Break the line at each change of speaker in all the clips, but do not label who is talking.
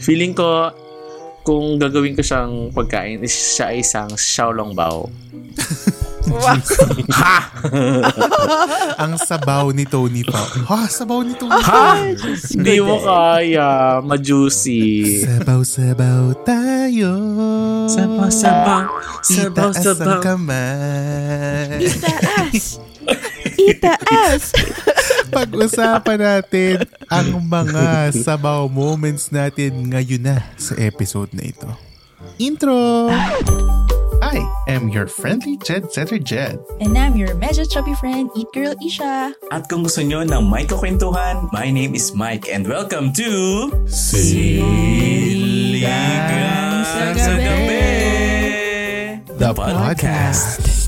Feeling ko, kung gagawin ko siyang pagkain, is siya ay isang xiaolongbao. ha!
Ang sabaw ni Tony pa. Ha? Sabaw ni Tony
Ha? Hindi mo kaya. Ma-juicy.
Sabaw-sabaw tayo.
Sabaw-sabaw.
Itaas ang
Sabaw-sabaw.
kamay.
Itaas! Itaas!
Pag-usapan natin ang mga sabaw moments natin ngayon na sa episode na ito. Intro! I am your friendly Jed Setter Jed.
And I'm your medyo chubby friend, Eat Girl Isha.
At kung gusto nyo ng may kakwentuhan, my name is Mike and welcome to...
Siligang
sa Gabi.
The podcast.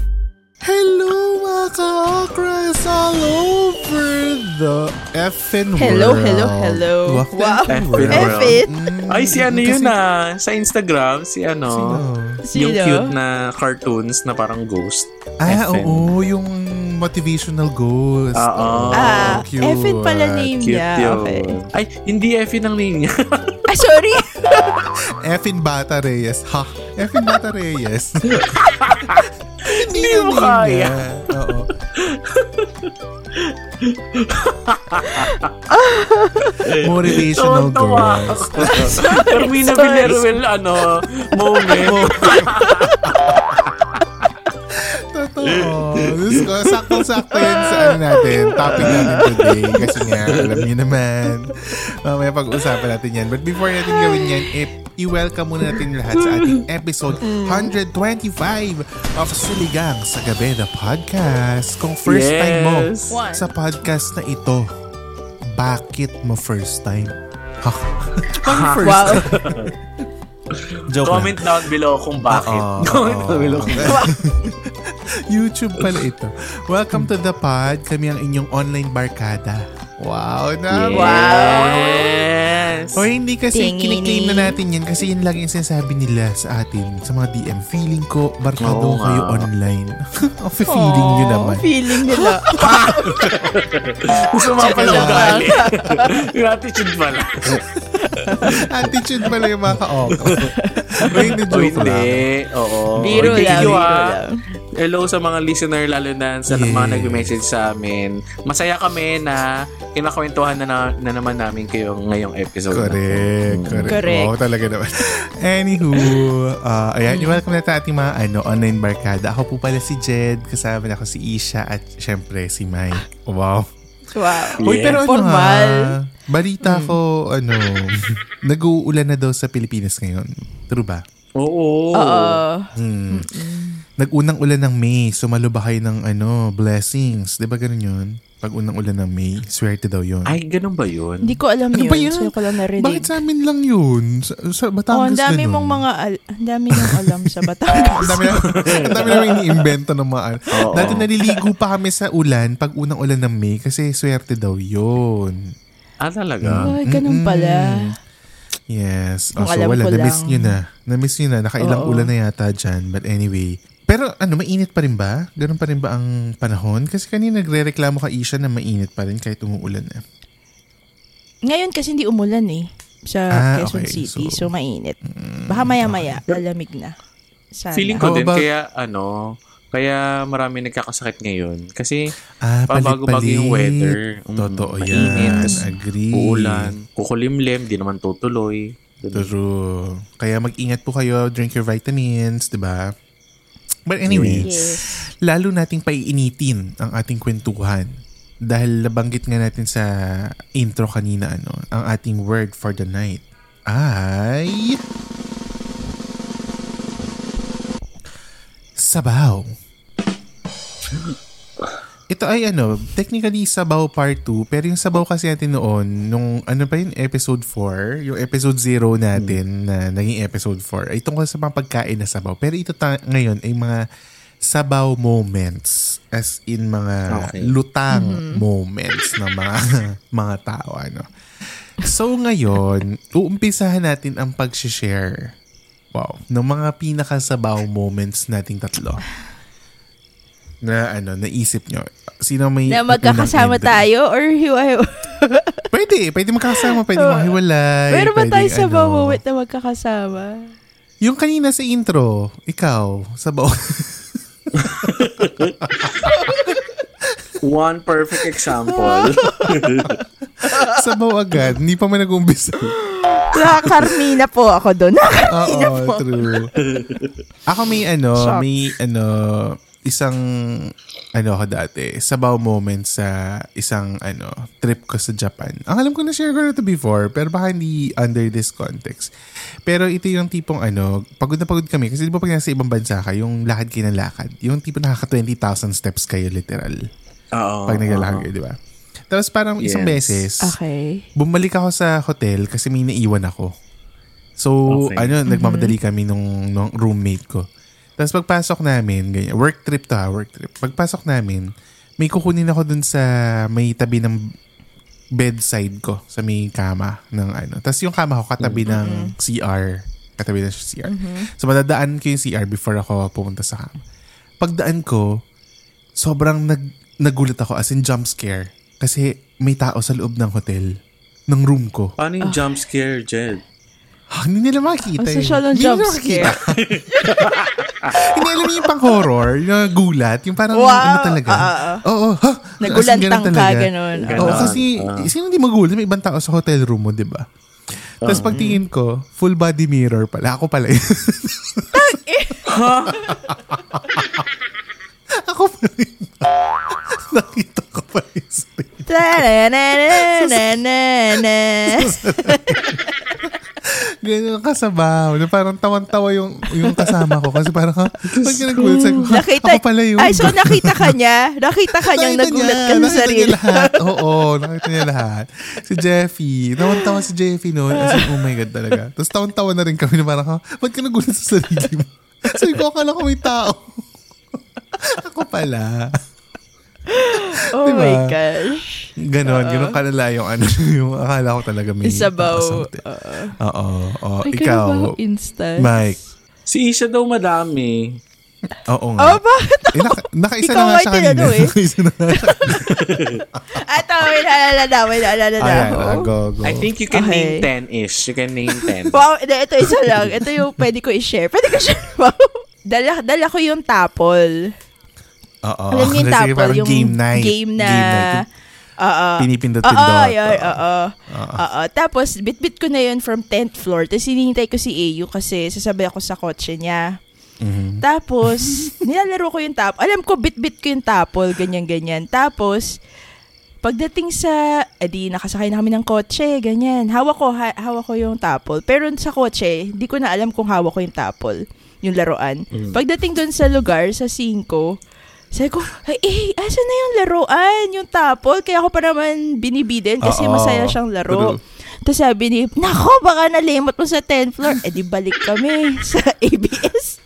Hello mga ka-okras all over the effing
Hello,
world.
hello, hello.
The
Wow.
effing
Effing
it.
Ay, si ano yun ah. Sa Instagram, si ano.
Sino?
Yung
Sino?
cute na cartoons na parang ghost.
Ah,
Effin.
oo. Yung motivational ghost.
Oo.
Ah,
cute.
Effin pala name
Cute
niya.
yun.
Okay.
Ay, hindi Effie ang name niya.
Ah, sorry!
Effin Bata Reyes. Ha? Effin Bata Reyes. Hindi
mo kaya.
Oo. Motivational girls.
Carmina Villaruel, ano, moment.
Totoo. Diyos ko, sakto-sakto yan sa ano natin, topic natin today. Kasi nga, alam niyo naman, mamaya pag-usapan natin yan. But before natin gawin yan, if i-welcome muna natin lahat sa ating episode 125 of Siligang sa Gabi, the podcast. Kung first time mo
Yes.
One.
sa podcast na ito, bakit mo first time? Ha? Bakit first
Wow.
Joke lang.
Comment down below kung bakit.
Oo,
Comment down below kung
YouTube pala ito. Welcome to the pod. Kami ang inyong online barkada. Wow na.
Yes.
O hindi kasi
Tingini.
kiniklaim na natin yan kasi yun lagi yung sinasabi nila sa atin sa mga DM. Feeling ko, barkado
Oo nga.
kayo online. o feeling nyo naman.
Feeling nila.
Gusto mo pala ugali. Yung attitude pala.
Attitude pala yung mga ka-okra. o hindi, joke lang.
Oo.
Biro
Thank
lang,
you,
biro
ah.
lang.
Hello sa mga listener lalo na sa
Yes.
mga nag-message sa amin. Masaya kami na kinakwentuhan na, na, na naman namin kayo ngayong episode. na to.
Correct, correct.
Correct.
Oo, talaga naman. Anywho, uh, ayan, welcome na sa ating mga ano, online barkada. Ako po pala si Jed, kasama na ako si Isha at syempre si Mike. Wow.
Wow.
Uy, pero ano
Formal.
nga, balita ko, ano, nag-uulan na daw sa Pilipinas ngayon. True ba?
Oo.
Oo.
Hmm. Nag-unang ulan ng May, sumalo ba kayo ng ano, blessings? Di ba ganun yun? Pag unang ulan ng May, swerte daw yun.
Ay, ganun ba yun?
Hindi ko alam
Ano
yun.
ba yun?
So, ko lang narinig.
Bakit sa amin lang yun? Sa, sa
Oh,
Batangas
ang dami
ganun.
mong mga al- ang dami mong alam sa Batangas.
Ang dami na, ang dami namin iniimbento ng mga ano.
Oo.
Dati naliligo pa kami sa ulan pag unang ulan ng May kasi swerte daw yun.
Ah, talaga?
Ay, ganun pala.
Yes. Oh,
Ang
so
alam
wala,
ko
na-miss nyo na. Na-miss nyo na. Nakailang
Oo.
ulan na yata dyan. But anyway. Pero ano, mainit pa rin ba? Ganun pa rin ba ang panahon? Kasi kanina nagre-reklamo ka Isha na mainit pa rin kahit umuulan na.
Ngayon kasi hindi umulan eh. Sa
Ah,
Quezon
okay.
City.
So,
So, mainit. Baka maya-maya, lalamig na. Sana.
Feeling ko
How
din,
about-
kaya ano, kaya marami nagkakasakit ngayon. Kasi
Ah,
pabago-bago yung weather. Mm,
Totoo
mainit,
yan. Agree.
Uulan, kukulimlim, di naman tutuloy. Ganun.
True. Kaya mag-ingat po kayo. Drink your vitamins, di ba? But anyway,
Yes.
lalo nating paiinitin ang ating kwentuhan. Dahil nabanggit nga natin sa intro kanina, ano, ang ating word for the night ay... Sabaw. Ito ay ano, technically Sabaw Part 2, pero yung Sabaw kasi natin noon, nung ano pa yun, episode 4, yung episode 0 natin na naging episode 4, ay tungkol sa mga pagkain na sabaw. Pero ito ta- ngayon ay mga sabaw moments as in mga
Okay.
lutang moments ng mga mga tao ano. So ngayon, uumpisahan natin ang pag-share. Wow, ng mga pinakasabaw moments nating tatlo. Na ano, naisip nyo. Sino may
Na magkakasama tayo or hiwa
Pwede, pwede magkakasama, pwede mahiwalay.
Pero ba tayo sa
ano.
moment na magkakasama?
Yung kanina sa intro, ikaw, sabaw.
One perfect example.
sabaw agad. Hindi pa man nag-umpisa.
Nakakarmina po ako doon. Nakakarmina
Oo,
po.
true. Ako may ano,
Shocks.
may ano, isang ano ako dati, sabaw moment sa isang ano, trip ko sa Japan. Ang alam ko na share ko na to before, pero baka hindi under this context. Pero ito yung tipong ano, pagod na pagod kami kasi di ba pag nasa ibang bansa ka, yung lakad kayo ng lakad, yung tipo nakaka 20,000 steps kayo literal.
Oo.
Pag naglalakad kayo, di ba? Tapos parang isang
Yes.
beses,
Okay.
bumalik ako sa hotel kasi may naiwan ako. So,
Okay.
ano, nagmamadali kami nung, nung roommate ko. Tapos pagpasok namin, ganyan, work trip to ha, work trip. Pagpasok namin, may kukunin ako dun sa may tabi ng bedside ko, sa may kama ng ano. Tapos yung kama ko katabi ng CR. Katabi ng CR. So, madadaan ko yung CR before ako pumunta sa kama. Pagdaan ko, sobrang nag, nagulat ako as in jump scare. Kasi may tao sa loob ng hotel, ng room ko.
Paano yung jump scare, Jed?
Ah, hindi nila makita.
Ang
eh.
social ng
Hindi
jump
nila makita. hindi alam niyo yung pang horror, yung gulat, yung parang
Wow.
ano talaga.
Ah, ah.
Oo, in,
Nagulantang ka, ganun.
Oo,
Ganon.
kasi sino hindi magulat? May ibang tao sa hotel room mo, di ba? Tapos pagtingin ko, full body mirror pala. Ako pala yun. Ako pala yun. Nakita ko pala yung sarili. Ganyan kasabaw. Na parang tawan-tawa yung, yung kasama ko. Kasi parang, ha? Pag nagulat sa
Nakita,
ako pala yun.
Ay, so nakita ka niya? Nakita ka niyang
Nakita
nagulat
niya,
ka sa
nakita
sarili.
niya lahat. Oo, nakita niya lahat. Si Jeffy. Tawan-tawa si Jeffy noon. As in, oh my God talaga. Tapos tawan-tawa na rin kami na parang, ha? Ba't ka nagulat sa sarili mo? Sabi ko, akala ko may tao. Ako pala.
oh
Diba?
my gosh.
Ganon, ganon kalala yung ano, yung akala ko talaga may
Isabaw.
Oo, oo. Ikaw,
instance?
Mike.
Si Isha daw madami.
Oo nga.
Oh, bakit?
Eh, naka, nakaisa
Ikaw
na nga siya kanina.
eh.
Nakaisa na nga siya.
Ato, may naalala na, may naalala na
Ayan,
ako.
ah, go, go.
I think you can
Okay.
name 10-ish. You can name 10.
Wow, ito isa lang. Ito yung pwede ko i-share. Pwede ko share. Wow. dala, dala ko yung tapol.
Oo.
Alam niyo yung
Kasi parang
yung
game night.
game na...
Game night.
Oo.
Pinipindot-pindot.
Oo,
Oo.
oo. Oo. Tapos, bit-bit ko na yun from 10th floor. Tapos, hinihintay ko si AU kasi sasabay ako sa kotse niya.
Mhm.
Tapos, nilalaro ko yung tapol. Alam ko, bit-bit ko yung tapol, ganyan-ganyan. Tapos, pagdating sa, edi, nakasakay na kami ng kotse, ganyan. Hawak ko, ha- hawak ko yung tapol. Pero sa kotse, hindi ko na alam kung hawak ko yung tapol, yung laruan. Pagdating doon sa lugar, sa 5, sabi ko, ay, eh, asan na yung laruan, yung tapol? Kaya ako pa naman binibidin kasi
Oo,
masaya siyang laro. Tapos sabi ni, nako, baka nalimot mo sa 10th floor. Eh di balik kami sa ABS.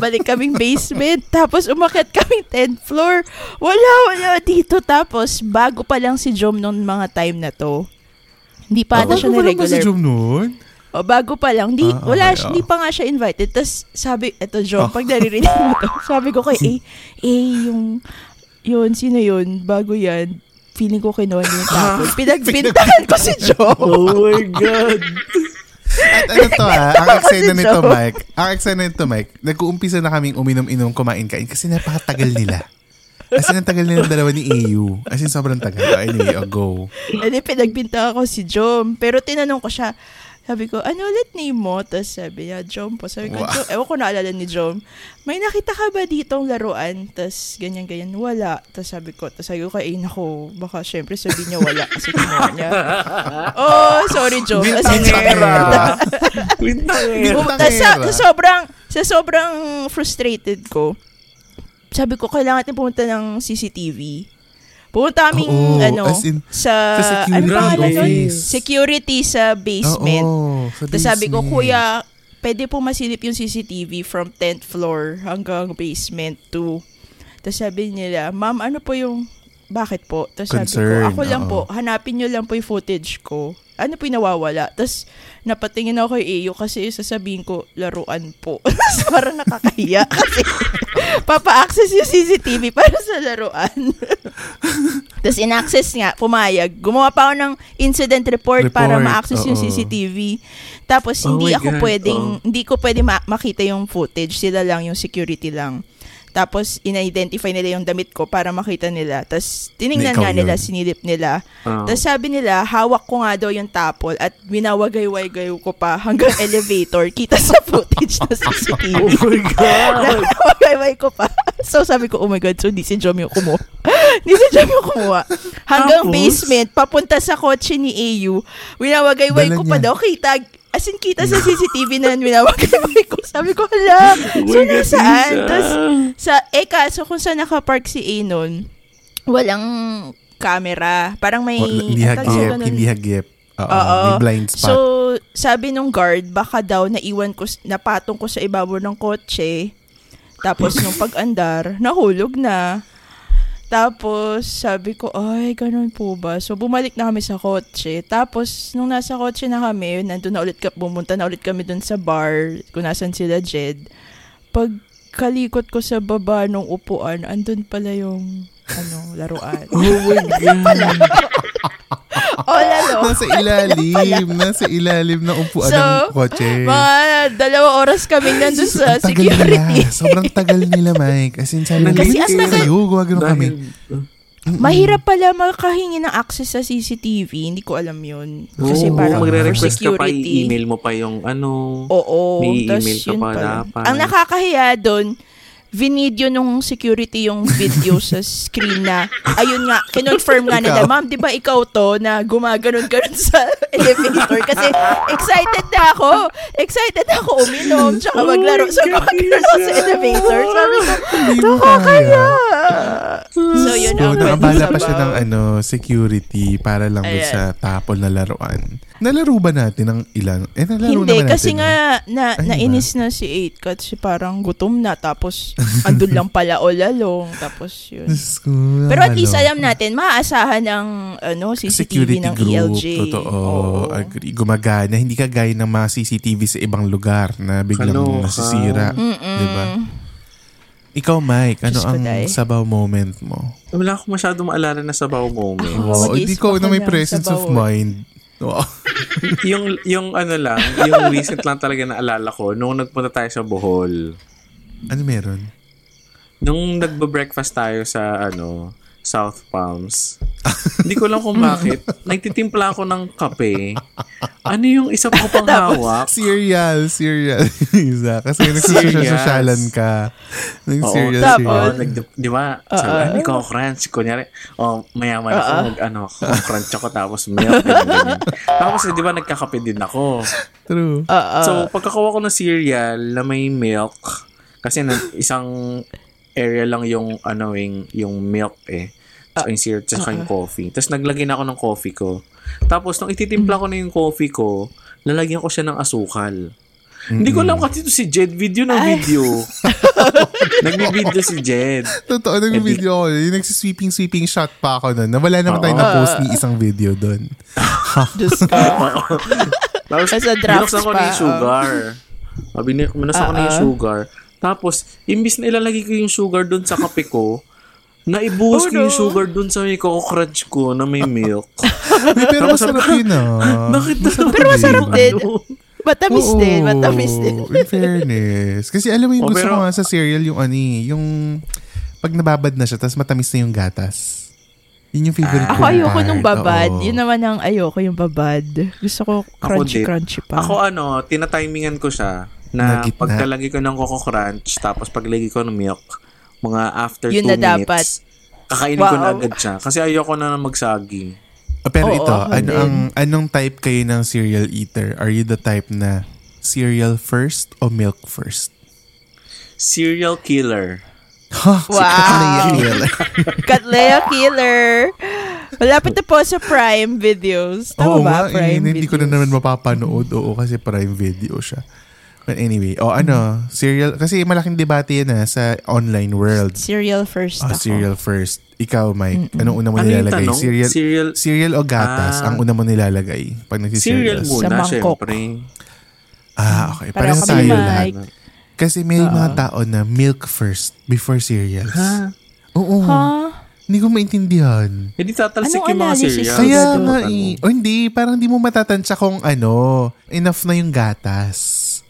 balik kaming basement. Tapos umakit kaming 10th floor. Wala, wala dito. Tapos bago pa lang si Jom nung mga time na to. Hindi pa ata
Ah,
siya
bago
na
pa lang ba si
regular.
Jom noon?
O, bago pa lang. Di,
Ah,
wala,
okay,
hindi
ah.
pa nga siya invited. Tapos sabi, eto Jom,
Ah.
pag naririnig mo to, sabi ko kay A, eh, yung, yun, sino yun? Bago yan. Feeling ko kinuha niya yung tapos. Pinagbintahan ko si Jom.
oh my God.
At ano to ah, ang
Ako si
eksena nito,
Joe.
Mike. Ang eksena nito, Mike, nag-uumpisa na kaming uminom-inom, kumain-kain kasi napakatagal nila. As in, ang tagal nila ng dalawa ni AU. As in, sobrang tagal. Oh, anyway, oh, go.
And then, pinagbinta ako si Jom. Pero tinanong ko siya, sabi ko, ano ulit name mo? Tapos sabi niya, Jom po. Sabi ko,
Wow.
"Jom," ewan ko naalala ni Jom. May nakita ka ba ditong laruan? Tapos ganyan-ganyan, wala. Tapos sabi ko, tapos sabi ko kay Ain ako, baka syempre sabi niya wala kasi kinuha niya. oh, sorry Jom.
Bintangera. Bintangera.
Tapos sa, sa sobrang, sa sobrang frustrated ko, sabi ko, kailangan natin pumunta ng CCTV. Pumunta kaming,
Oo,
ano,
as in,
sa,
sa security
ano pangalan nun? Security sa basement.
Oo, sa
Tapos sabi ko,
basement.
kuya, pwede po masilip yung CCTV from 10th floor hanggang basement 2. Tapos sabi nila, ma'am, ano po yung, bakit po? Tapos sabi ko, ako lang
oo.
po, hanapin nyo lang po yung footage ko. Ano po yung nawawala? Tapos napatingin ako kay Eyo kasi sasabihin ko, laruan po. Tapos parang nakakahiya kasi papa-access yung CCTV para sa laruan. Tapos in-access nga, pumayag. Gumawa pa ako ng incident report, para
Report,
ma-access yung
oo.
CCTV. Tapos
Oh
hindi ako
God,
pwedeng,
oh.
hindi ko pwede ma- makita yung footage. Sila lang, yung security lang. Tapos in-identify nila yung damit ko para makita nila. Tapos tiningnan nga nila,
yun.
sinilip nila.
Ah.
Tapos sabi nila, hawak ko nga daw yung tapol at winawagay-wagay ko pa hanggang elevator. Kita sa footage na CCTV.
Oh my God!
Nawagay-wagay ko pa. So sabi ko, oh my God, so di si Jom yung kumuha. di si Jom yung kumuha. Hanggang
Tapos?
basement, papunta sa kotse ni AU, winawagay-wagay ko pa
niya.
daw. Kita, as in kita sa CCTV na winawagay-wagay ko. Sabi ko, hala,
Oh
so nasaan? Tapos, sa, eh kaso kung saan nakapark si A nun, walang camera. Parang may...
Hindi
ganun?
hindi hagip. Oo,
Oo.
may blind spot.
So, sabi nung guard, baka daw naiwan ko, napatong ko sa ibabaw ng kotse. Tapos nung pag-andar, nahulog na. Tapos, sabi ko, ay, ganun po ba? So, bumalik na kami sa kotse. Tapos, nung nasa kotse na kami, nandun na ulit, ka, bumunta na ulit kami dun sa bar, kung nasan sila Jed. Pag kalikot ko sa baba ng upuan, andun pala yung, ano, laruan.
Oh my God!
oh, lalo.
nasa ilalim, nasa ilalim ng upuan
So,
ng kotse.
Mga dalawang oras kami nandun sa
Ang tagal
security.
nila. Sobrang tagal nila, Mike. As in, sabi
Kasi ang tagal-
kayo, gumagano kami.
Mahirap pala makahingi ng access sa CCTV. Hindi ko alam yun. Kasi
Oo,
parang for
magre-request ka pa, i-email mo pa yung ano.
Oo.
May email ka pa
pala.
dapat.
Ang nakakahiya doon, vinidyo nung security yung video sa screen na, ayun nga, kinonfirm nga nila, ma'am, di ba ikaw to na gumaganon-ganon sa elevator? Kasi excited na ako. Excited na ako uminom, tsaka
Oh
maglaro. So, gumaganon ako sa
Lisa.
elevator. Sabi ko,
Hindi
nakakaya.
kaya.
So, yun
So,
ang
nakabala pa siya ng ano, security para lang
Ayan.
sa tapol na laruan. Nalaro ba natin ng ilan? Eh, nalaro
Hindi,
naman natin.
kasi
no?
nga, na,
Ay,
nainis na si 8 kasi parang gutom na, tapos andun lang pala all along, tapos yun.
Ko,
Pero at least alam natin, maaasahan ng ano, CCTV
security
ng
group.
ELJ.
Totoo.
Oo.
Agree. Gumagana. Hindi ka gaya ng mga CCTV sa ibang lugar na biglang
Kaloka.
nasisira.
Mm-mm.
Diba? Ikaw, Mike, ano
Diyos
ang
Day.
sabaw moment mo?
Wala akong masyado maalala na sabaw moment.
Mag-isip
hindi ko na may presence of mind. Wow.
yung, yung ano lang, yung recent lang talaga na alala ko, nung nagpunta tayo sa Bohol,
Ano meron?
nung nagbe-breakfast tayo sa ano, South Palms, hindi ko lang kung bakit, nagtitimpla ako ng kape. Ano yung isa ko pang hawak?
Cereal, cereal. Isa. Kasi nagsusosyalan ka. Ng
Oo,
cereal,
tapos,
cereal.
Oo, nag, di ba? Sabi, uh, ko crunch. Kunyari, oh, mayaman ako,
Oo.
mag, ano, crunch ako, tapos milk, ganyan. Tapos, di ba, nagkakape din ako.
True.
Oo.
So, pagkakuha ko ng cereal na may milk, kasi na, isang area lang yung, ano, yung, yung milk eh. So, yung cereal, tsaka yung coffee. Tapos, naglagay na ako ng coffee ko. Tapos, nung ititimpla ko na yung coffee ko, lalagyan ko siya ng asukal. Hindi ko alam kasi ito si Jed. Video ng video. Nagbi-video si Jed.
Totoo, nag-video ako. Yung nagsisweeping-sweeping shot pa ako nun. Nawala naman tayo na post ni isang video doon.
Diyos ko.
Tapos,
As a draft
binuksan ko na
pa,
yung sugar. Uh, binuksan ko na yung
Ah, ah.
sugar. Tapos, imbis na ilalagay ko yung sugar doon sa kape ko, naibuhos
Oh,
ko yung
no.
sugar doon sa may Coco Crunch ko na may milk.
Uy, pero
Tapos
masarap yun ah.
Bakit masarap
Pero masarap din.
Ano?
Matamis
Oo,
din, matamis din.
In fairness. Kasi alam mo yung
Oh,
gusto
pero-
ko nga sa cereal yung ano eh, yung pag nababad na siya tapos matamis na yung gatas. Yun yung favorite ko.
Ako ayoko nung
part.
babad.
Oo.
Yun naman ang ayoko yung babad. Gusto ko
din.
crunchy-crunchy pa.
Ako ano, tinatimingan ko siya na
Na gitna.
pagkalagay ko ng Coco Crunch tapos paglagay ko ng milk, mga after
Yun
2
na
minutes,
dapat.
kakainin ko na
Wow.
agad siya. Kasi ayoko na magsagi.
Ah, pero
Oo,
ito,
ako
ano ang anong type kayo ng cereal eater? Are you the type na cereal first o milk first?
Serial killer.
Si
Wow.
Katlea Killer.
Katlea Killer. Malapit na po sa Prime Videos. Tama
Oo
ba?
eh,
Prime
hindi ko na naman mapapanood. Oo, kasi prime video siya. But anyway, oh ano, serial, kasi malaking debate yan ah, sa online world.
Cereal first
Ah,
ako.
cereal first. Ikaw, Mike, anong una mo
Ano
nilalagay?
tanong?
Cereal,
Cereal,
cereal o gatas
Ah.
ang una mo nilalagay pag
cereal
nagsicereals?
Sa
muna,
mangkok.
syempre.
Ah, okay.
Pareho kami,
tayo
Mike.
lahat. Kasi may mga tao na milk first before cereals.
Ha?
Oo.
Ha?
Hindi ko maintindihan.
Hindi tatalsik
Anong
yung mga
analysis
cereal.
Kaya
Sigurado.
nga eh. O hindi, parang hindi mo matatansya kung ano, enough na yung gatas.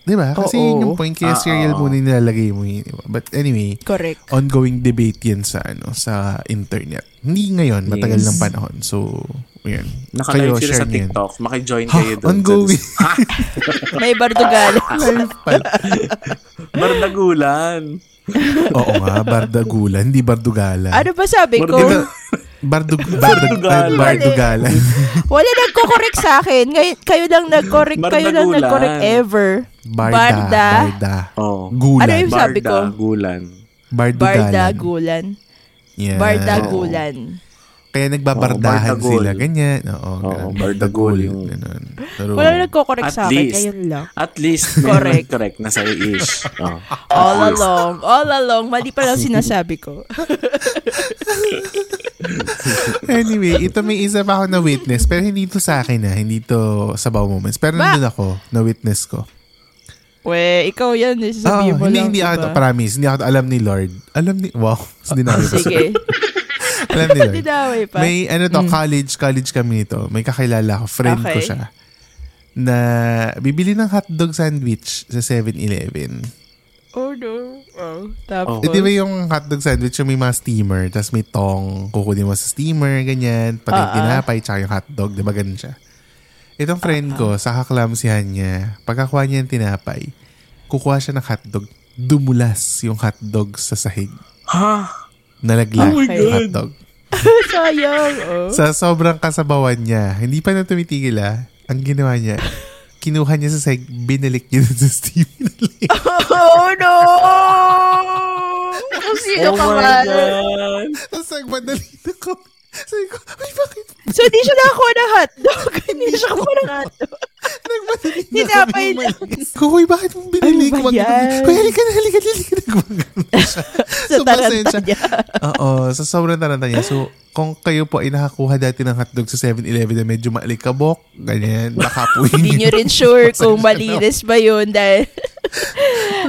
Di ba? Kasi
Oo.
yun yung point. Kaya
Ah,
cereal
oo.
muna yung nilalagay mo yun. diba? But anyway,
Correct.
ongoing debate yan sa ano sa internet. Hindi ngayon, matagal
Yes.
ng panahon. So, yun.
Naka-live sila
share
sa. TikTok. Makijoin
Ha,
kayo doon.
ongoing.
May bardugal.
Live pala.
Bardagulan.
Oo nga, bardagulan, hindi bardugalan.
ano ba sabi ko?
Bardug, bardug,
Bardugalan.
bardugalan.
Wala nagko-correct sa akin. Ngay- kayo lang nag-correct. Kayo lang nag-correct ever.
Barda.
Barda.
Barda.
Oh.
Gulan.
Ano yung sabi ko?
Bardagulan.
Bardugalan.
Bardagulan.
Yeah.
Bardagulan.
Kaya nagbabardahan
bardagol.
sila. Ganyan. Oo, ganun.
bardagol yung-
Ganun. Pero,
Wala nagko-correct
At
sa akin.
least.
Kayo lang.
At least,
Correct.
correct. correct na sa'yo ish. Oh.
All along. All along. Mali pa lang sinasabi ko.
anyway, ito may isa pa ako na witness. Pero hindi to sa akin na. Hindi to sa Bow Moments. Pero
Ba?
nandun ako. Na witness ko.
We, ikaw yan. eh. Sasabihin mo
hindi,
lang.
hindi
diba?
ako. Promise. Hindi ako. Alam ni Lord. Alam ni... Wow. Hindi na
Sige.
Alam ni Lord.
Dinaway pa.
May ano to, college, college kami nito. May kakilala ko, friend ko
Okay.
siya. Na bibili ng hotdog sandwich sa 7-Eleven.
Oh no. Oh. Tapos.
Eh, di ba yung hotdog sandwich yung may mga steamer, tapos may tong, kukunin mo sa steamer, ganyan, pati
Ah,
yung tinapay, tsaka yung hotdog, di ba ganun siya? Itong friend ko, sa kaklamsihan niya, pagkakuha niya yung tinapay, kukuha siya ng hotdog, dumulas yung hotdog sa sahig.
Ha?
Nalaglag
Oh my
yung
God.
hotdog.
Sayang. Oh.
Sa sobrang kasabawan niya, hindi pa na tumitigil ah, ang ginawa niya, kinuha niya sa sahig, binalik niya sa steamer.
oh no! Kung sino
Oh
ka
my
man.
Tapos nagmadali na ko. Sabi ko, ay bakit?
So, hindi siya nakakuha ng hotdog. hindi siya nakakuha ng hotdog.
Nagmadali na
Tinapay
kami
lang.
umalis. Kuya, bakit mo binili
Ano ba
ko?
yan?
Kuya, halika na, halika halika na. Gumagano siya.
Sa taranta niya.
Oo, sa sobrang taranta niya. So, kung kayo po ay nakakuha dati ng hotdog sa 7-Eleven na medyo maalikabok, ganyan, baka po
Hindi nyo rin sure kung malinis ba yun dahil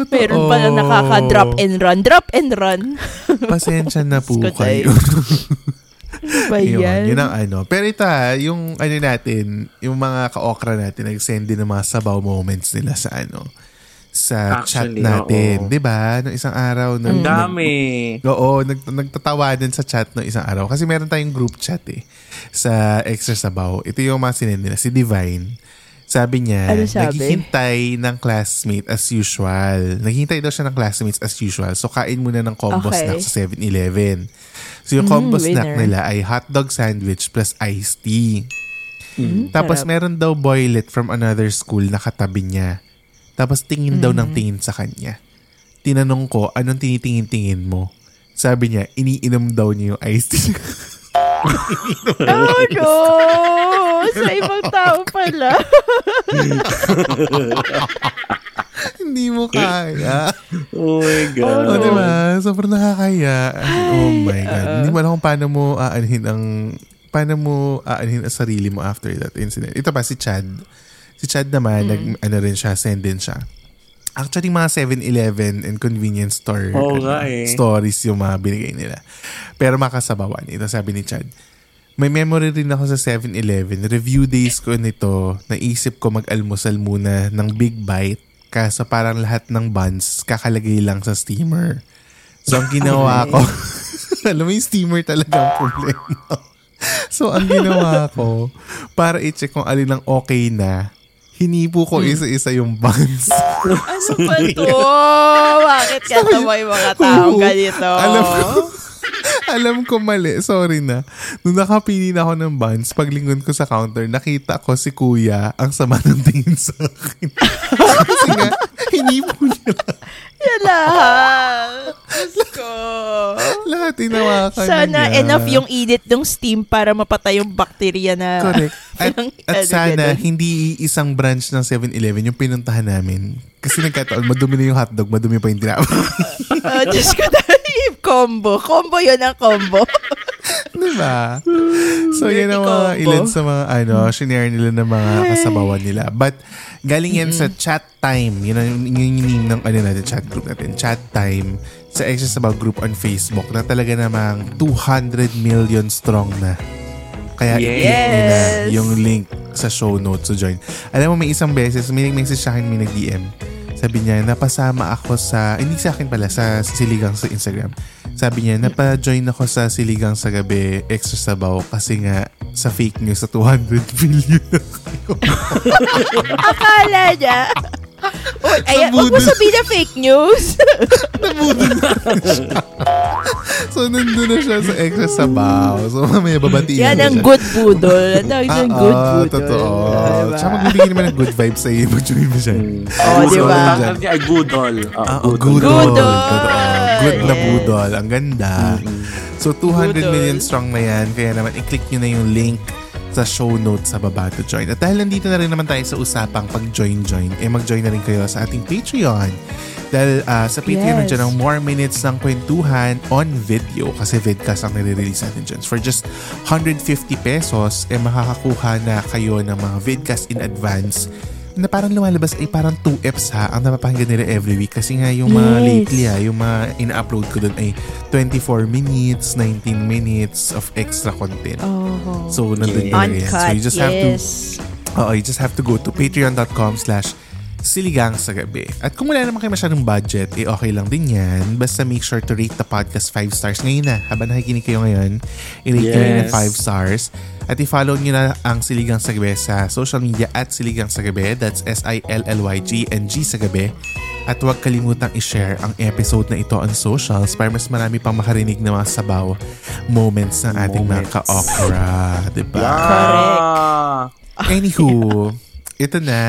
meron pa na nakaka-drop and run. Drop and run.
Pasensya na po
ko,
kayo.
Ano ba
Yun,
yan?
yun ang ano. Pero ito ha, yung ano natin, yung mga ka-okra natin, nag-send din ng mga sabaw moments nila sa ano, sa chat
Actually,
natin.
oo.
'Di ba Nung isang araw. Nag,
Ang dami.
Oo, nag, nagtatawanan sa chat no isang araw. Kasi meron tayong group chat eh. Sa Extra Sabaw. Ito yung mga sinend nila. Si Divine. Sabi niya,
Ano sabi?
naghihintay ng classmate as usual. Naghihintay daw siya ng classmates as usual. So, kain muna ng combo
Okay.
snack sa 7-Eleven. So, yung
Mm,
combo snack
winner.
nila ay hotdog sandwich plus iced tea. Tapos,
sarap.
meron daw boylet from another school na katabi niya. Tapos, tingin daw ng tingin sa kanya. Tinanong ko, anong tinitingin-tingin mo? Sabi niya, iniinom daw niya yung iced tea.
Oh no! Sa ibang tao pala.
Hindi mo kaya.
Oh my God.
Oh, di ba? Sobrang nakakaya. Oh my God. Hindi mo alam kung paano mo aanhin ang paano mo aanhin ang sarili mo after that incident. Ito pa, si Chad. Si Chad naman, nag, ano rin siya, send din siya. Actually, mga 7-Eleven and convenience store
Oo
ano,
eh.
stories yung mga binigay nila. Pero makasabawan. Ito sabi ni Chad. May memory rin ako sa 7-Eleven. Review days ko nito, naisip ko mag-almusal muna ng big bite kaso parang lahat ng buns kakalagay lang sa steamer. So, ang ginawa ko, alam mo yung steamer talaga ang problema. so, ang ginawa ko, para i-check kung alin ang okay na, hinipo ko isa-isa yung buns.
Ano ba to? Bakit katawa yung mga taong
Oo.
ganito?
Alam ko, alam ko mali. Sorry na. Nung nakapili na ako ng buns, paglingon ko sa counter, nakita ko si kuya ang sama ng tingin sa akin. Kasi nga, hinipo niya lang.
Yan lahat. Diyos ko.
Tinawakan
Sana
na niya.
enough yung init ng steam para mapatay yung bakterya na...
Correct. At,
Pinang-
at
ano,
sana,
ganun.
hindi isang branch ng 7-Eleven yung pinuntahan namin. Kasi nagkataon, madumi na yung hotdog, madumi pa yung tinapay.
Oh, Diyos ko tayo. Combo. Combo yun ang combo.
diba? So, yan ang mga ilan sa mga, ano, shinare nila ng mga kasabawan nila. But, galing yan sa chat time. Yun ang yun yung name ng, ano natin, chat group natin. Chat time sa Extra Sabaw group on Facebook na talaga namang 200 million strong na. Kaya
Yes.
i-click nyo na yung link sa show notes to join. Alam mo, may isang beses, may nag-message sa akin, may nag-DM. Sabi niya, napasama ako sa, hindi sa akin pala, sa Siligang sa Instagram. Sabi niya, napa-join ako sa Siligang sa gabi, extra sabaw, kasi nga, sa fake news, sa 200 billion na kayo.
Akala niya. Uy, ay, wag mo sabihin na fake news.
Nabudol na siya. so, nandun na siya sa extra sabaw. So, mamaya babatiin
Yan ang
siya.
good budol. Ang tawag
Ah,
good
ah,
budol.
Totoo.
Diba?
Tsaka magbibigay naman ng good vibes sa iyo. Mag-join mo siya.
Oo,
Good
di ba?
all. Tawag niya ay goodol. Oh,
Ah, oh. Totoo. Good na budol. Ang ganda. So, 200
Goodol.
million strong na yan. Kaya naman, i-click nyo na yung link sa show notes sa baba to join. At dahil nandito na rin naman tayo sa usapang pag-join-join, eh mag-join na rin kayo sa ating Patreon. Dahil ah, sa Patreon,
Yes.
nandiyan ang more minutes ng kwentuhan on video kasi vidcast ang nire-release natin dyan. For just 150 pesos, eh makakakuha na kayo ng mga vidcast in advance na parang lumalabas ay parang 2 eps ha ang napapakinggan nila every week kasi nga yung mga
Yes.
lately ha, yung mga ina-upload ko doon ay 24 minutes, 19 minutes of extra content.
Oh.
So, nandun talaga yan. So, you just have to
yes.
Oo, you just have to go to patreon.com slash siligang sa gabi. At kung wala naman kayo masyadong budget, eh okay lang din yan. Basta make sure to rate the podcast 5 stars ngayon na. Habang nakikinig kayo ngayon, i-rate yes.
Yes.
5 stars. At i-follow nyo na ang Siligang sa Gabi sa social media at Siligang sa Gabi. That's S-I-L-L-Y-G-N-G sa Gabi. At huwag kalimutang i-share ang episode na ito on socials para mas marami pang makarinig ng mga sabaw moments ng ating mga
Moments.
ka-okra. Diba?
Ah.
Anywho, ito na.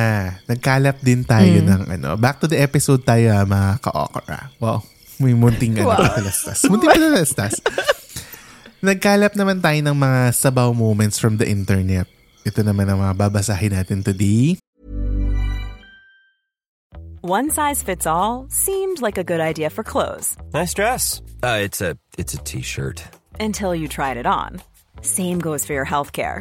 Nagkalap din tayo
Hmm.
ng ano. Back to the episode tayo ah, mga ka-okra. Wow. May munting ano,
Wow.
patalastas. Munting patalastas. Nagkalap naman tayo ng mga sabaw moments from the internet. Ito naman ang mga babasahin natin today.
One size fits all seemed like a good idea for clothes
Nice dress. Uh, it's a it's a t-shirt.
until you tried it on. Same goes for your healthcare.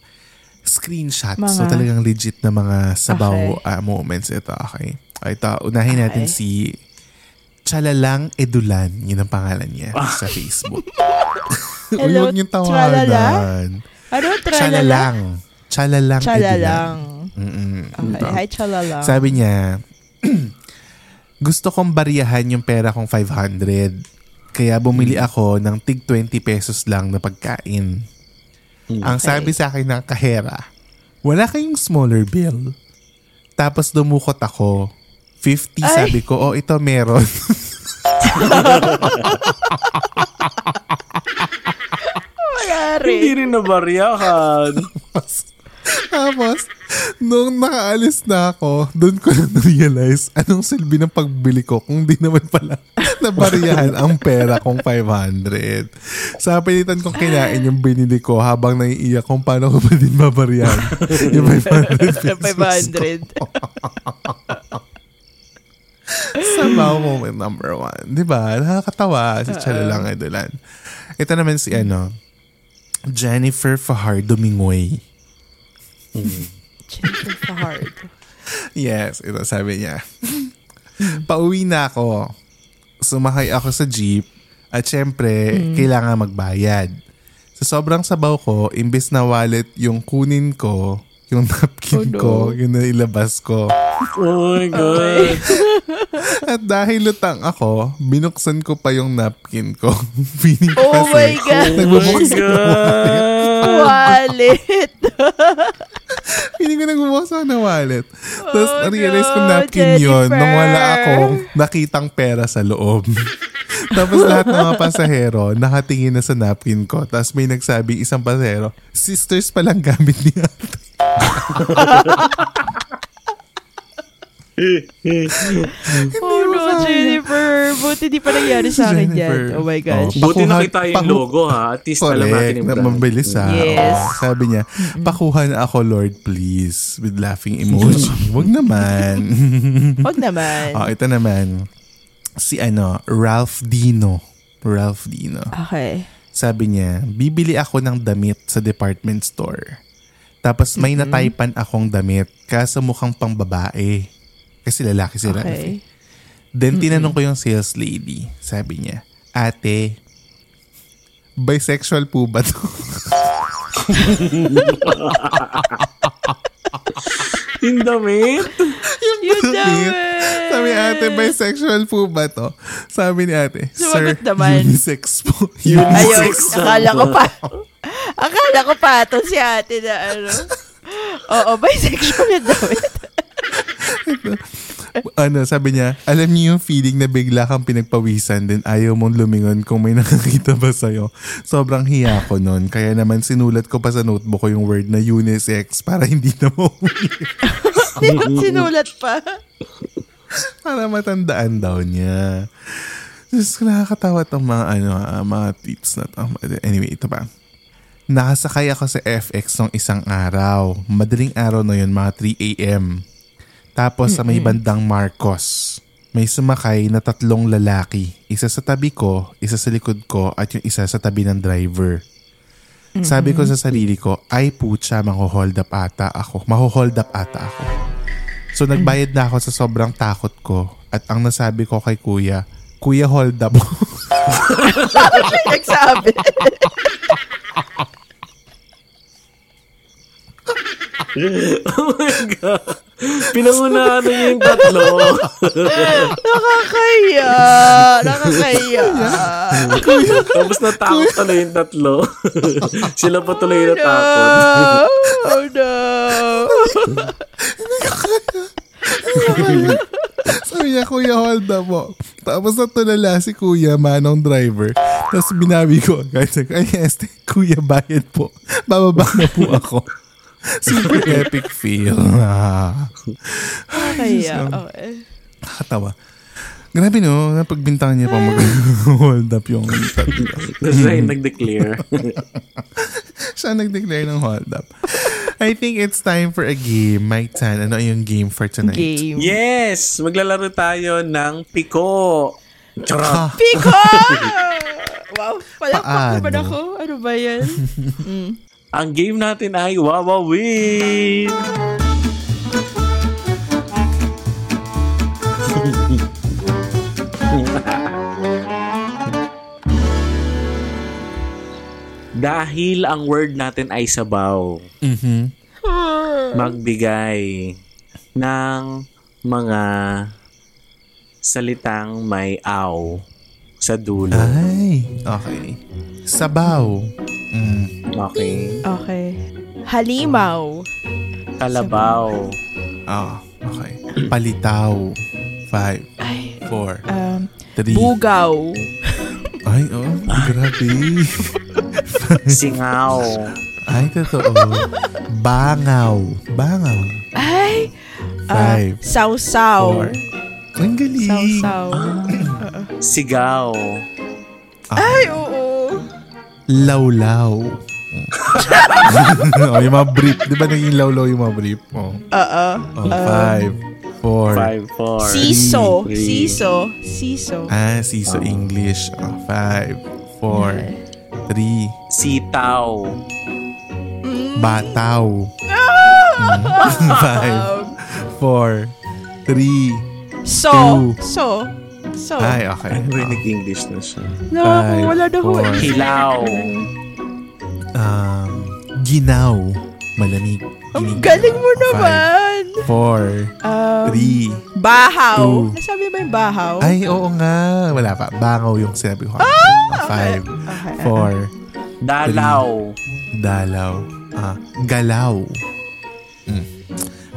screenshots. So
Mga-
talagang legit na mga sabaw
Okay.
ah, moments ito. Okay. Ito, unahin natin
Okay.
si Chalalang Edulan. Yun ang pangalan niya sa Facebook.
Hello,
Huwag niyong tawanan.
Ano, tralala?
Chalalang. Chalalang Edulan.
Chalalang.
Mm-mm.
Okay,
Ito.
hi, chalalang.
Sabi niya, gusto kong bariyahan yung pera kong 500. Kaya bumili ako ng tig 20 pesos lang na pagkain. Ang sabi sa akin ng kahera, wala kayong smaller bill. Tapos dumukot ako. 50
Ay.
sabi ko, oh ito meron.
Wala
Hindi
rin.
rin nabaryahan.
Tapos, nung nakaalis na ako, doon ko na realize anong silbi ng pagbili ko kung di naman pala nabariyahan ang pera kong 500. Sa pilitan kong kinain yung binili ko habang naiiyak kung paano ko ba din babariyahan yung 500 pesos
500.
ko. Sabaw moment number one. Di ba? Nakakatawa si Chalalang Idolan. Ito naman si ano, Jennifer Fajardo Mingoy.
Jennifer Fajardo.
Yes, ito sabi niya. Pauwi na ako. Sumakay ako sa jeep at syempre, kailangan magbayad. Sa sobrang sabaw ko, imbes na wallet yung kunin ko, yung napkin
Oh, no.
ko, yung nailabas ko.
Oh my God.
At dahil lutang ako, binuksan ko pa yung napkin ko. Feeling ko
Oh my God.
Oh my God.
Wallet.
Feeling ko nagbubukas ako ng wallet. Tapos
Oh,
na-realize ko
no,
napkin yun
Jennifer.
nung wala akong nakitang pera sa loob. Tapos lahat ng mga pasahero nakatingin na sa napkin ko. Tapos may nagsabi isang pasahero, sisters palang gamit niya.
oh no, Jennifer. Buti di pa nangyari sa akin yan.
Jennifer.
Oh my gosh.
Oh.
Buti nakita yung
paku-
logo ha. At least alam natin yung
Na
brand.
mabilis ha.
Yes.
Oo. Sabi niya, pakuha na ako Lord please with laughing emoji. Wag naman.
Huwag naman.
oh, ito naman. Si ano, Ralph Dino. Ralph Dino.
Okay.
Sabi niya, bibili ako ng damit sa department store. Tapos may nataypan akong damit kaso mukhang pang babae. Kasi lalaki si Ralph. eh.
Okay.
Then tinanong ko yung sales lady. Sabi niya, ate, bisexual po ba to?
Yung damit?
Yun naman.
Sabi ate, bisexual po ba to? Sabi ni ate, sir,
Sumagot naman.
unisex po.
Ayun,
Unisex
akala ko pa. akala ko pa to si ate na ano. Oo, bisexual na daw.
ano, sabi niya, alam niyo yung feeling na bigla kang pinagpawisan then ayaw mong lumingon kung may nakakita ba sa'yo. Sobrang hiya ko nun. Kaya naman sinulat ko pa sa notebook ko yung word na unisex para hindi na mo
Sinulat pa.
para matandaan daw niya. Just nakakatawa tong mga ano, ah, mga tweets na to. Anyway, ito pa. Nakasakay ako sa FX nung isang araw. Madaling araw na yun, mga 3 a.m. Tapos sa may bandang Marcos, may sumakay na tatlong lalaki. Isa sa tabi ko, isa sa likod ko, at yung isa sa tabi ng driver. Sabi ko sa sarili ko, ay putya, maho-hold up ata ako. Maho-hold up ata ako. So nagbayad na ako sa sobrang takot ko. At ang nasabi ko kay kuya, Kuya, hold up.
Nagsabi.
Oh my God. Pinangunahan na niya yung tatlo.
Nakakaya. Nakakaya.
Tapos natakot tuloy yung tatlo. Sila pa tuloy
No.
natakot.
Oh no.
Sabi niya, Kuya, hold up mo. Tapos natulala si Kuya, manong driver. Tapos binabi ko, guys, ay yes, Kuya, bayad po. Bababa na po ako. Super epic feel. Ah,
Nakakaya. Okay.
nakakatawa. Grabe no, napagbintangan niya pa mag-hold up yung tatlo.
Tapos siya yung nag-declare.
Siya nag-declare ng hold up. I think it's time for a game. Mike Tan, ano yung game for tonight?
Game.
yes! Maglalaro tayo ng Piko. Charot!
Piko! wow. Palakpak naman
Paano?
ako. Ano ba yan?
Ang game natin ay Wawawin! Dahil ang word natin ay sabaw,
Mhm.
magbigay ng mga salitang may aw sa dulo.
Ay, okay. Sabaw. Mm.
Okay.
Okay. Halimaw.
Kalabaw.
Ah, okay. Palitaw. Five,
Ay.
four,
Um,
three.
bugaw.
Ay, oh, grabe.
Singaw.
Ay, totoo. Bangaw. Bangaw.
Ay. ah,
Five,
Sausaw.
four. Ang galing.
Sausaw.
Sigaw.
Ay, oo.
Lawlaw. Oh, yung mga brief. Di ba naging lawlaw yung mga brief? Oh.
Oo.
oh five, four.
Five, four.
Siso.
three.
Siso. Siso.
Ah, siso English. Oh, five, four, three,
Sitaw.
Bataw. Mm. Five, four, three.
So,
Two.
so, so.
Ay, okay.
Ay, may nag-English na siya.
No,
Five,
wala na ho.
four.
Hilaw.
Um, ginaw. Malamig.
Ang
Ginig.
galing mo
Five,
naman.
Four,
Um,
three.
bahaw.
Two.
Nasabi ba yung bahaw?
Ay, oo nga. Wala pa. Bangaw yung sinabi ko. Five,
Okay.
four,
Dalaw.
dalaw. Ah, galaw. Mm.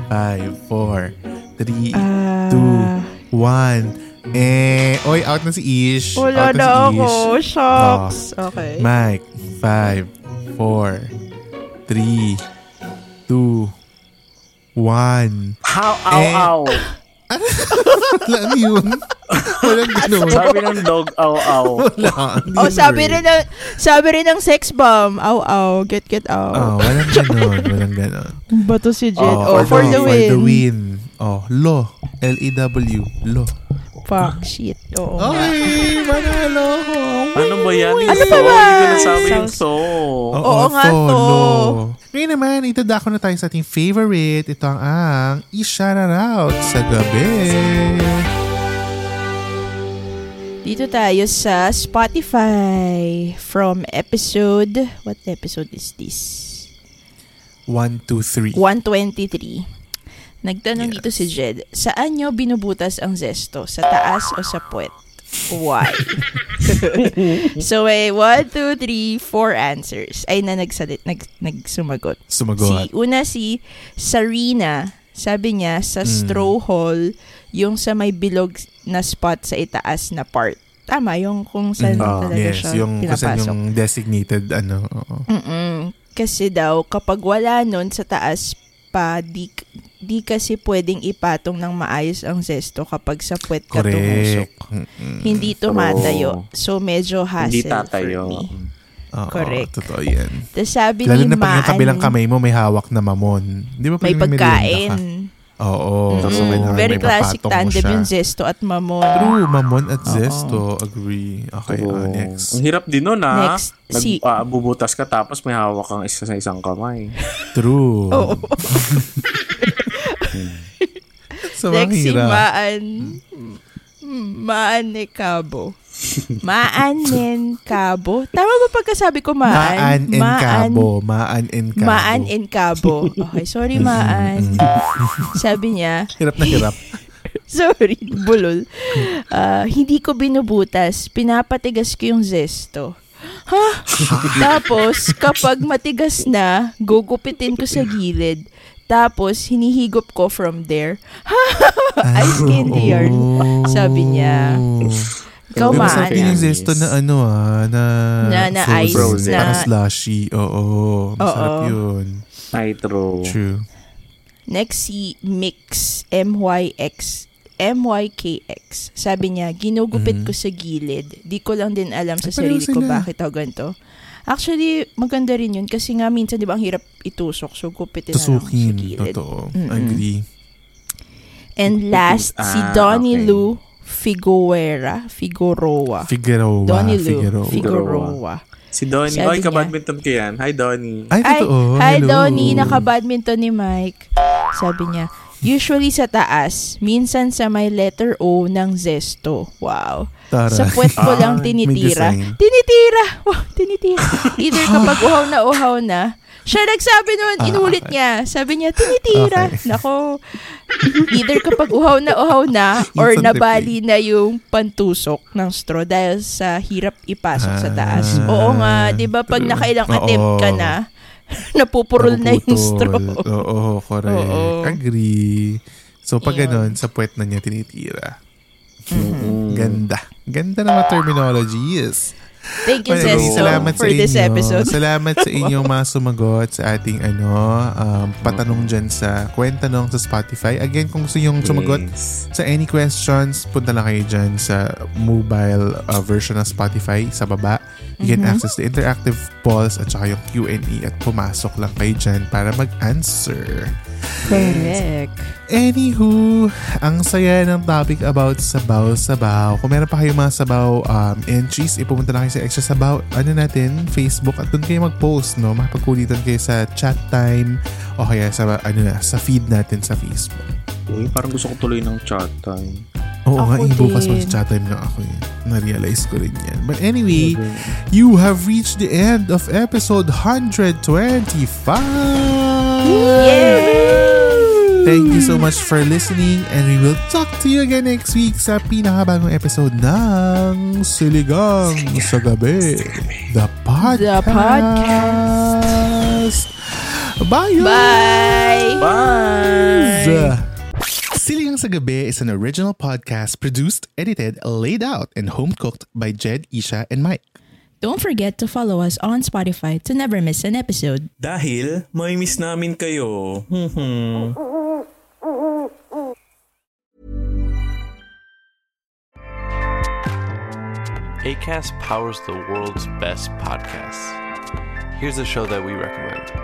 Five, four, three,
Ah,
two, one. Eh, oy, out na si Ish.
wala
out
na
si
ako.
Ish.
Shocks. Okay.
Mike, five, four, three, two, one.
How, ow,
Eh.
ow.
Wala ano yun. Walang ganun.
Sabi ng dog, ow, ow.
Wala.
Oh, sabi rin ng, sabi rin ng sex bomb. Aw, aw. Get, get, aw.
Oh, walang ganun. Walang ganun.
Bato si Jet.
Oh,
Oh, for, the
For
win.
the win. Oh, lo. L-E-W. Lo.
Fuck, shit. Oo.
Okay, manalo ko.
Ano ba yan?
Ano
Yung
ba
so?
ba?
Hindi ko nasabi yung so.
Oo nga, to.
Ngayon naman, itadako na tayo sa ating favorite. Ito ang ang i-shoutout sa gabi.
Dito tayo sa Spotify from episode, what episode is this?
1, 2, 3.
123. Nagtanong
Yes.
dito si Jed, saan nyo binubutas ang zesto? Sa taas o sa puwet? Why? so, eh, one, two, three, four answers. Ay, na nagsalit, nag, nagsumagot. Si,
Sumagot.
una si Sarina, sabi niya, sa
Mm.
straw hall, yung sa may bilog na spot sa itaas na part. Tama, yung kung saan
Mm,
talaga
yes,
siya
yung
pinapasok.
yung designated ano. Oo.
Mm-mm. Kasi daw, kapag wala nun sa taas pa, di, di kasi pwedeng ipatong ng maayos ang zesto kapag sa puwet ka tumusok.
Mm-mm.
Hindi tumatayo. So, medyo
Hindi
hassle
tatayo.
for me.
Oo,
correct.
Totoo yan.
Tapos sabi
Lalo
ni
na pag yung kabilang kamay mo may hawak na mamon. Di ba pag
may pagkain.
ka? Oo.
Mm-mm.
So, kailangan
Very
may
classic tandem yung zesto at mamon.
True, mamon at
Oo.
zesto. Agree. Okay,
Oo.
ah, next.
Ang hirap din nun, ha?
Next,
Nag,
si-
ah, bubutas ka tapos may hawak kang isa sa isang kamay.
True.
Oo.
So, ang
Next si
hirap.
Maan. Maan ni Cabo. Maanen Cabo. Tama ba pagkasabi ko Maan?
Maan and Cabo. Maan and Cabo.
Maan and Cabo. Okay, sorry Maan. Sabi niya,
Hirap na hirap.
sorry, bulol. Ah, hindi ko binubutas. Pinapatigas ko yung zesto. Ha? Tapos, kapag matigas na, gugupitin ko sa gilid. Tapos, hinihigop ko from there. Ice candy yarn. Sabi niya. Ikaw,
Pero din yung zesto na ano ah, na,
Na- na ice
frozen.
na-
Parang slushy. Oo. Masarap
Oo.
yun.
Nitro.
True.
Next si Mix, M-Y-X, M-Y-K-X. Sabi niya, ginugupit ko sa gilid. Di ko lang din alam sa
Mm. Ay,
sarili ko
sila.
bakit ako ganito. Actually, maganda rin yun kasi nga minsan, di ba, ang hirap itusok. So, gupitin na lang sa
Tusukin.
gilid.
Totoo.
Mm-mm.
Agree.
And last, si
Ah,
Donnie
okay.
Lou Figuera. Figueroa.
Figueroa.
Donnie Lou
Figueroa.
Figueroa.
Si Donnie.
Sabi
Oy, ka-badminton ko yan. Hi, Donnie.
Ay,
Ay,
totoo.
hi
Hello.
Donnie, naka-badminton ni Mike. Sabi niya, usually sa taas, minsan sa may letter O ng zesto. Wow.
Tara.
Sa puwet ko lang
May
tinitira. Tinitira! Wow, tinitira. Either kapag uhaw na uhaw na, siya nagsabi nun,
Ah,
inulit
okay.
niya. Sabi niya, tinitira.
Okay.
Nako. Either kapag uhaw na uhaw na, or
Instant
nabali na yung pantusok ng straw dahil sa hirap ipasok sa taas.
Ah,
Oo nga, di ba pag nakailang attempt ka na, napupurol na yung straw.
Oo, correct.
Oo.
Agree. So, pag ganun, sa puwet na niya tinitira.
Mm-hmm.
Ganda. Ganda ng mga terminologies.
Thank you, Zesto,
salamat
for
sa
this
inyo.
episode.
Salamat sa inyong mga sumagot sa ating ano, um, patanong dyan sa Kwentanong sa Spotify. Again, kung gusto yung sumagot
Yes.
sa any questions, punta lang kayo dyan sa mobile uh, version ng Spotify sa baba. You can
Mhm.
access the interactive polls at saka yung Q&A at pumasok lang kayo dyan para mag-answer.
Correct.
Anywho, ang saya ng topic about sabaw-sabaw. Kung meron pa kayong mga sabaw um, entries, ipupunta na kayo sa Extra Sabaw, ano natin, Facebook, at doon kayo mag-post, no? Makapagkulitan kayo sa chat time o kaya sa, ano na, sa feed natin sa Facebook.
Uy, parang gusto ko tuloy ng chat time.
Oo nga,
Ako
eh, bukas mag chat time na ako eh. Na-realize ko rin yan. But anyway, you have reached the end of episode 125! Thank you so much for listening and we will talk to you again next week sa pinakabagong episode ng Siligang, sa Gabi. The podcast.
The podcast.
Bye!
Bye!
Bye!
Siligang sa Gabi is an original podcast produced, edited, laid out, and home-cooked by Jed, Isha, and Mike.
Don't forget to follow us on Spotify to never miss an episode.
Dahil may miss namin kayo.
ACAST powers the world's best podcasts. Here's a show that we recommend.